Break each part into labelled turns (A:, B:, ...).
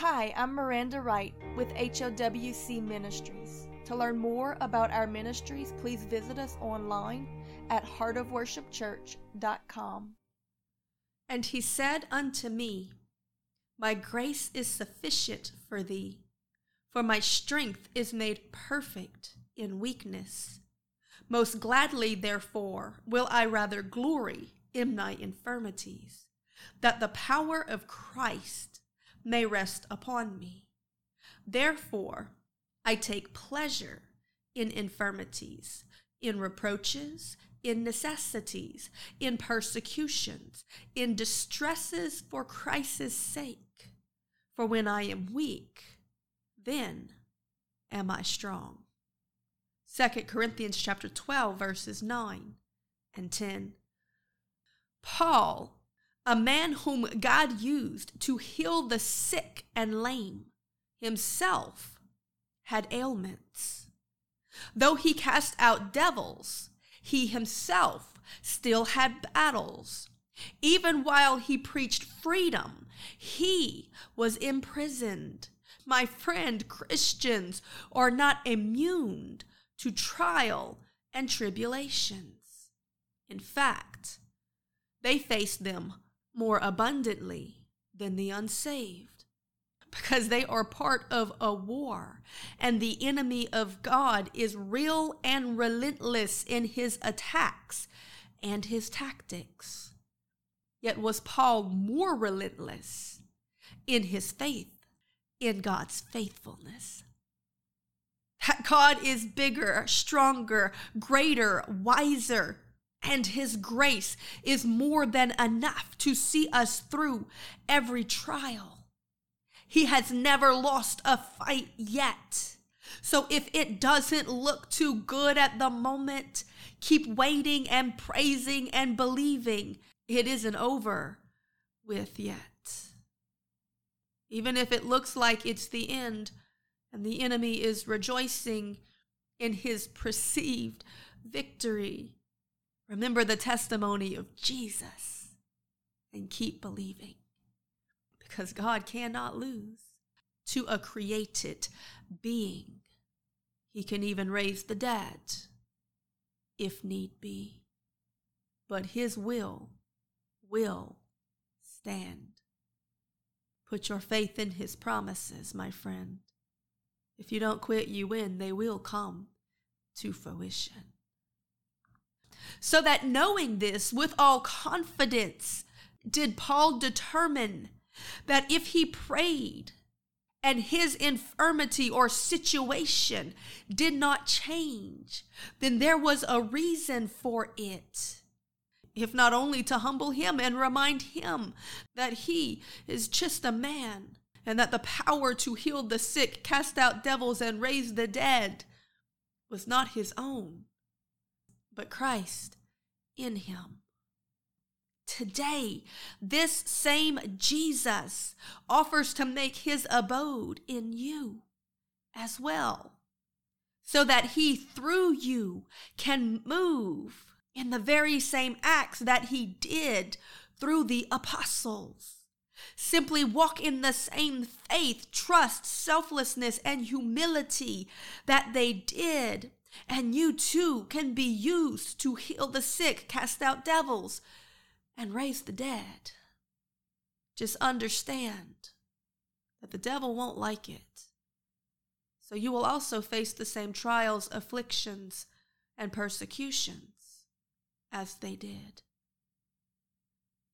A: Hi, I'm Miranda Wright with HOWC Ministries. To learn more about our ministries, please visit us online at heartofworshipchurch.com.
B: And he said unto me, My grace is sufficient for thee, for my strength is made perfect in weakness. Most gladly, therefore, will I rather glory in my infirmities, that the power of Christ may rest upon me. Therefore, I take pleasure in infirmities, in reproaches, in necessities, in persecutions, in distresses for Christ's sake. For when I am weak, then am I strong. 2 Corinthians chapter 12 verses 9 and 10. Paul, a man whom God used to heal the sick and lame, himself had ailments. Though he cast out devils, he himself still had battles. Even while he preached freedom, he was imprisoned. My friend, Christians are not immune to trial and tribulations. In fact, they face them more abundantly than the unsaved because they are part of a war, and the enemy of God is real and relentless in his attacks and his tactics. Yet was Paul more relentless in his faith in God's faithfulness that God is bigger, stronger, greater, wiser, and His grace is more than enough to see us through every trial. He has never lost a fight yet. So if it doesn't look too good at the moment, keep waiting and praising and believing it isn't over with yet. Even if it looks like it's the end, and the enemy is rejoicing in his perceived victory. Remember the testimony of Jesus and keep believing because God cannot lose to a created being. He can even raise the dead if need be, but his will will stand. Put your faith in his promises, my friend. If you don't quit, you win. They will come to fruition. So that knowing this with all confidence, did Paul determine that if he prayed and his infirmity or situation did not change, then there was a reason for it. If not only to humble him and remind him that he is just a man and that the power to heal the sick, cast out devils, and raise the dead was not his own, but Christ in him. Today, this same Jesus offers to make his abode in you as well, so that he through you can move in the very same acts that he did through the apostles. Simply walk in the same faith, trust, selflessness, and humility that they did. And you too can be used to heal the sick, cast out devils, and raise the dead. Just understand that the devil won't like it. So you will also face the same trials, afflictions, and persecutions as they did.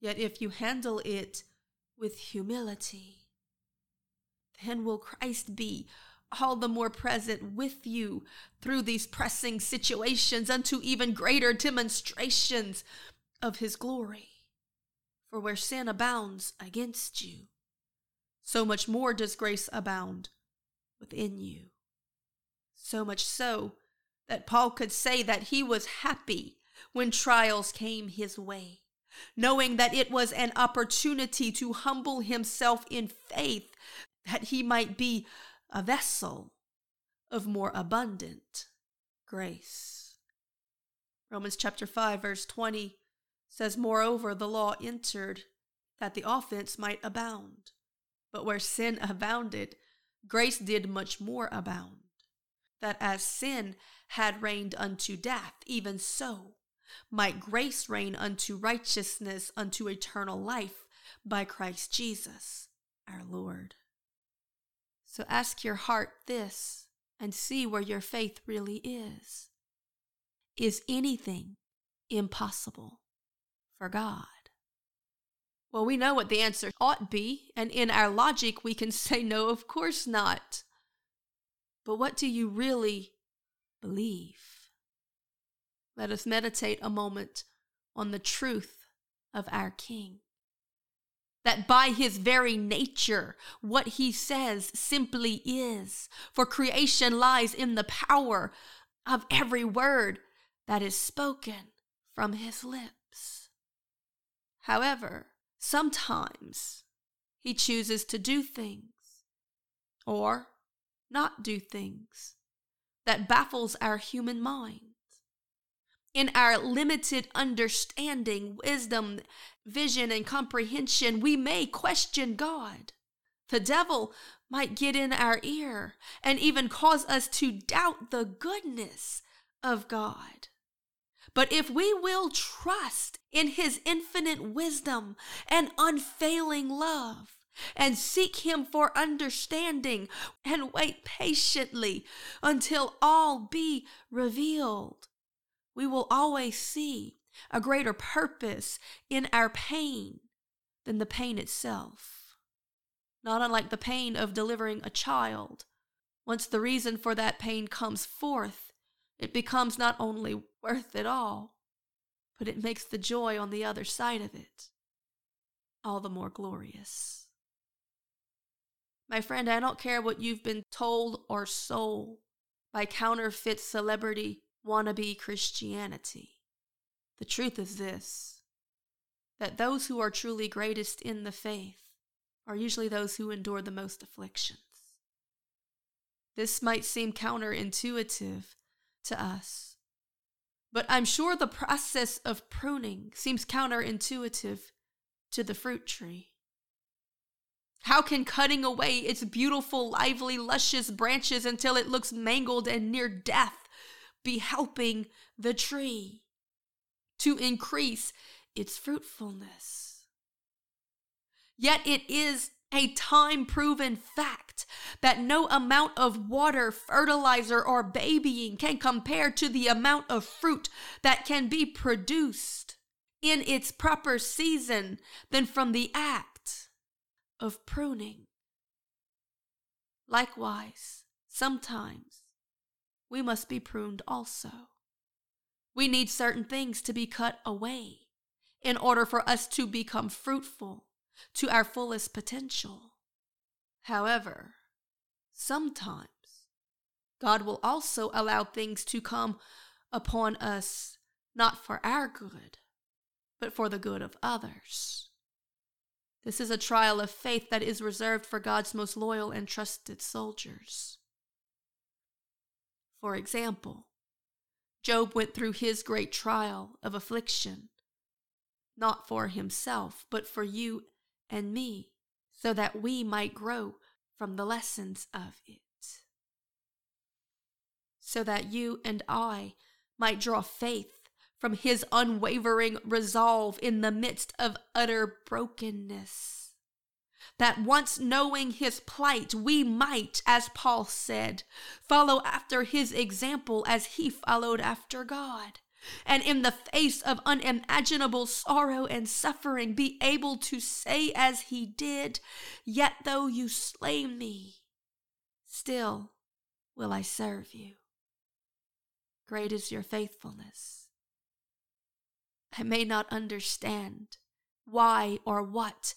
B: Yet if you handle it with humility, then will Christ be all the more present with you through these pressing situations unto even greater demonstrations of his glory. For where sin abounds against you, so much more does grace abound within you. So much so that Paul could say that he was happy when trials came his way knowing that it was an opportunity to humble himself in faith that he might be a vessel of more abundant grace. Romans chapter 5 verse 20 says moreover the law entered that the offense might abound But where sin abounded, grace did much more abound. That as sin had reigned unto death, even so might grace reign unto righteousness, unto eternal life by Christ Jesus our Lord. So ask your heart this and see where your faith really is. Is anything impossible for God? Well, we know what the answer ought be, and in our logic, we can say no, of course not. But what do you really believe? Let us meditate a moment on the truth of our King. That by his very nature, what he says simply is, for creation lies in the power of every word that is spoken from his lips. However, sometimes he chooses to do things or not do things that baffles our human mind in our limited understanding, wisdom, vision, and comprehension, we may question God. The devil might get in our ear and even cause us to doubt the goodness of God. But if we will trust in his infinite wisdom and unfailing love, and seek him for understanding and wait patiently until all be revealed we will always see a greater purpose in our pain than the pain itself. Not unlike the pain of delivering a child. Once the reason for that pain comes forth, it becomes not only worth it all, but it makes the joy on the other side of it all the more glorious. My friend, I don't care what you've been told or sold by counterfeit celebrity wannabe Christianity. The truth is this that those who are truly greatest in the faith are usually those who endure the most afflictions. This might seem counterintuitive to us, but I'm sure the process of pruning seems counterintuitive to the fruit tree. How can cutting away its beautiful, lively, luscious branches until it looks mangled and near death be helping the tree to increase its fruitfulness. Yet it is a time proven fact that no amount of water, fertilizer, or babying can compare to the amount of fruit that can be produced in its proper season than from the act of pruning. Likewise, sometimes we must be pruned also. We need certain things to be cut away in order for us to become fruitful to our fullest potential. However, sometimes God will also allow things to come upon us not for our good, but for the good of others. This is a trial of faith that is reserved for God's most loyal and trusted soldiers. For example, Job went through his great trial of affliction, not for himself, but for you and me, so that we might grow from the lessons of it. So that you and I might draw faith from his unwavering resolve in the midst of utter brokenness that once knowing his plight, we might, as Paul said, follow after his example as he followed after God. And in the face of unimaginable sorrow and suffering, be able to say as he did, Yet though you slay me, still will I serve you. Great is your faithfulness. I may not understand why or what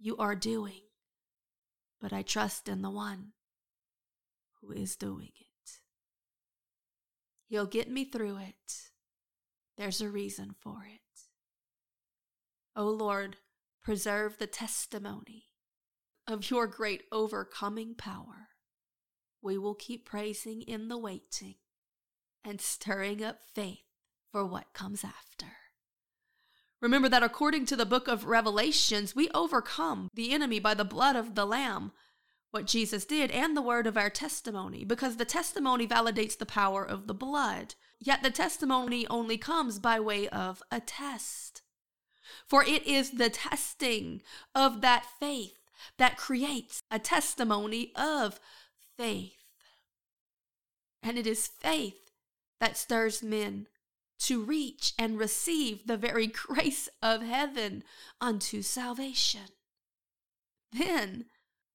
B: you are doing, but I trust in the one who is doing it. He'll get me through it. There's a reason for it. O oh Lord, preserve the testimony of your great overcoming power. We will keep praising in the waiting and stirring up faith for what comes after. Remember that according to the book of Revelations, we overcome the enemy by the blood of the Lamb, what Jesus did, and the word of our testimony, because the testimony validates the power of the blood. Yet the testimony only comes by way of a test. For it is the testing of that faith that creates a testimony of faith. And it is faith that stirs men to reach and receive the very grace of heaven unto salvation. Then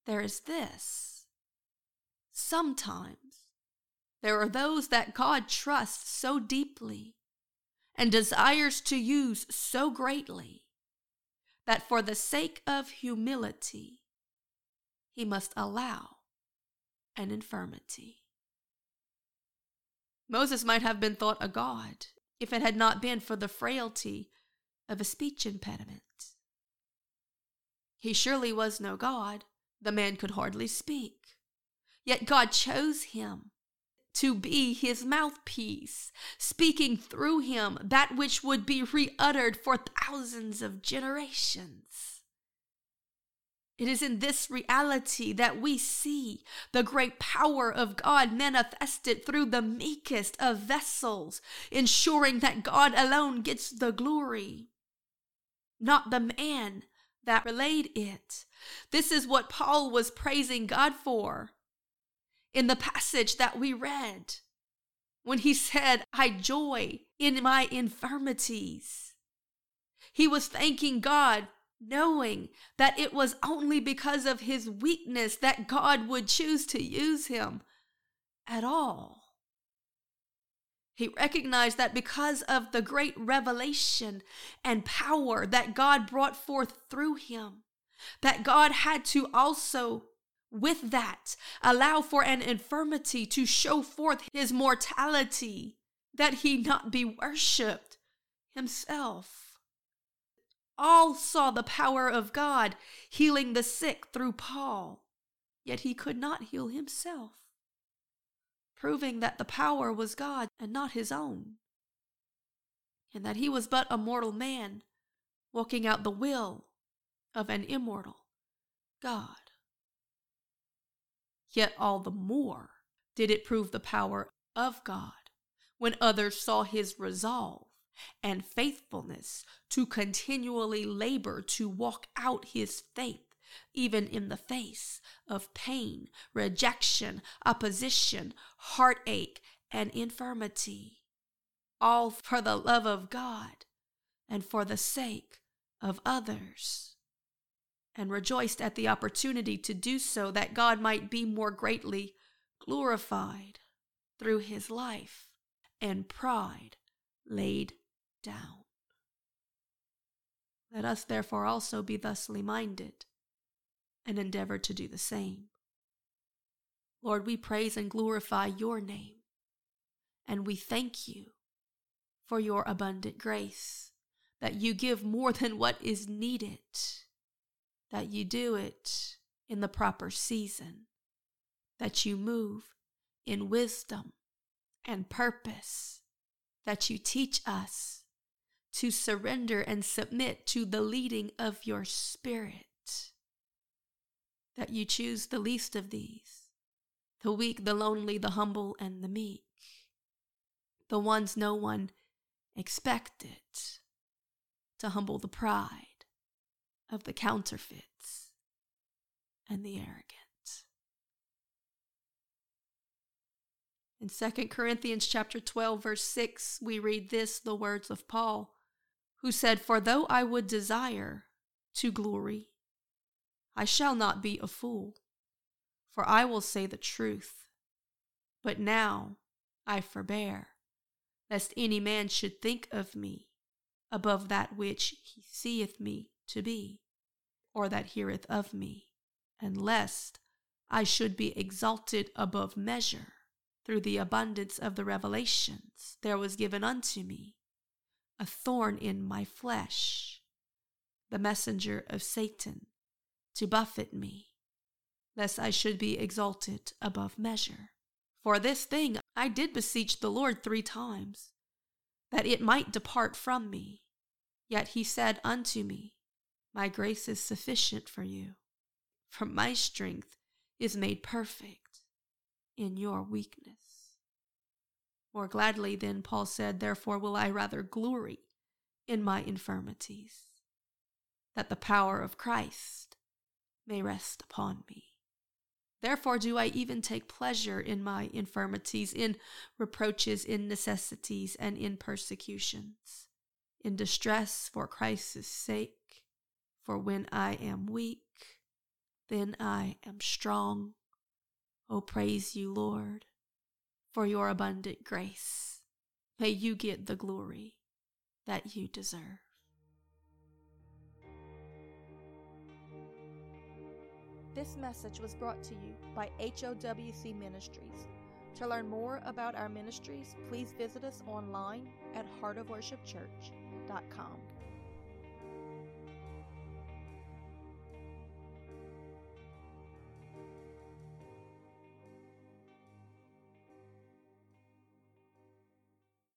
B: there is this. Sometimes there are those that God trusts so deeply and desires to use so greatly that for the sake of humility, he must allow an infirmity. Moses might have been thought a god if it had not been for the frailty of a speech impediment. He surely was no god, the man could hardly speak. Yet God chose him to be his mouthpiece, speaking through him that which would be reuttered for thousands of generations. It is in this reality that we see the great power of God manifested through the meekest of vessels, ensuring that God alone gets the glory, not the man that relayed it. This is what Paul was praising God for in the passage that we read when he said, I joy in my infirmities. He was thanking God, knowing that it was only because of his weakness that God would choose to use him at all. He recognized that because of the great revelation and power that God brought forth through him, that God had to also with that, allow for an infirmity to show forth his mortality, that he not be worshipped himself. All saw the power of God healing the sick through Paul, yet he could not heal himself, proving that the power was God and not his own, and that he was but a mortal man walking out the will of an immortal God. Yet all the more did it prove the power of God when others saw his resolve and faithfulness to continually labor to walk out his faith, even in the face of pain, rejection, opposition, heartache, and infirmity, all for the love of God and for the sake of others. And rejoiced at the opportunity to do so that God might be more greatly glorified through his life and pride laid down. Let us therefore also be thusly minded and endeavor to do the same. Lord, we praise and glorify your name, and we thank you for your abundant grace, that you give more than what is needed that you do it in the proper season, that you move in wisdom and purpose, that you teach us to surrender and submit to the leading of your Spirit, that you choose the least of these, the weak, the lonely, the humble, and the meek, the ones no one expected, to humble the pride of the counterfeits and the arrogant. In 2 Corinthians chapter 12 verse 6 we read this the words of Paul who said for though I would desire to glory I shall not be a fool. For I will say the truth but now I forbear lest any man should think of me above that which he seeth me to be, or that heareth of me, and lest I should be exalted above measure through the abundance of the revelations there was given unto me a thorn in my flesh, the messenger of Satan, to buffet me, lest I should be exalted above measure. For this thing I did beseech the Lord three times, that it might depart from me. Yet he said unto me, My grace is sufficient for you, for my strength is made perfect in your weakness. More gladly, then, Paul said, Therefore will I rather glory in my infirmities, that the power of Christ may rest upon me. Therefore do I even take pleasure in my infirmities, in reproaches, in necessities, and in persecutions, in distress for Christ's sake. For when I am weak, then I am strong. Oh, praise you, Lord, for your abundant grace. May you get the glory that you deserve.
A: This message was brought to you by HOWC Ministries. To learn more about our ministries, please visit us online at heartofworshipchurch.com.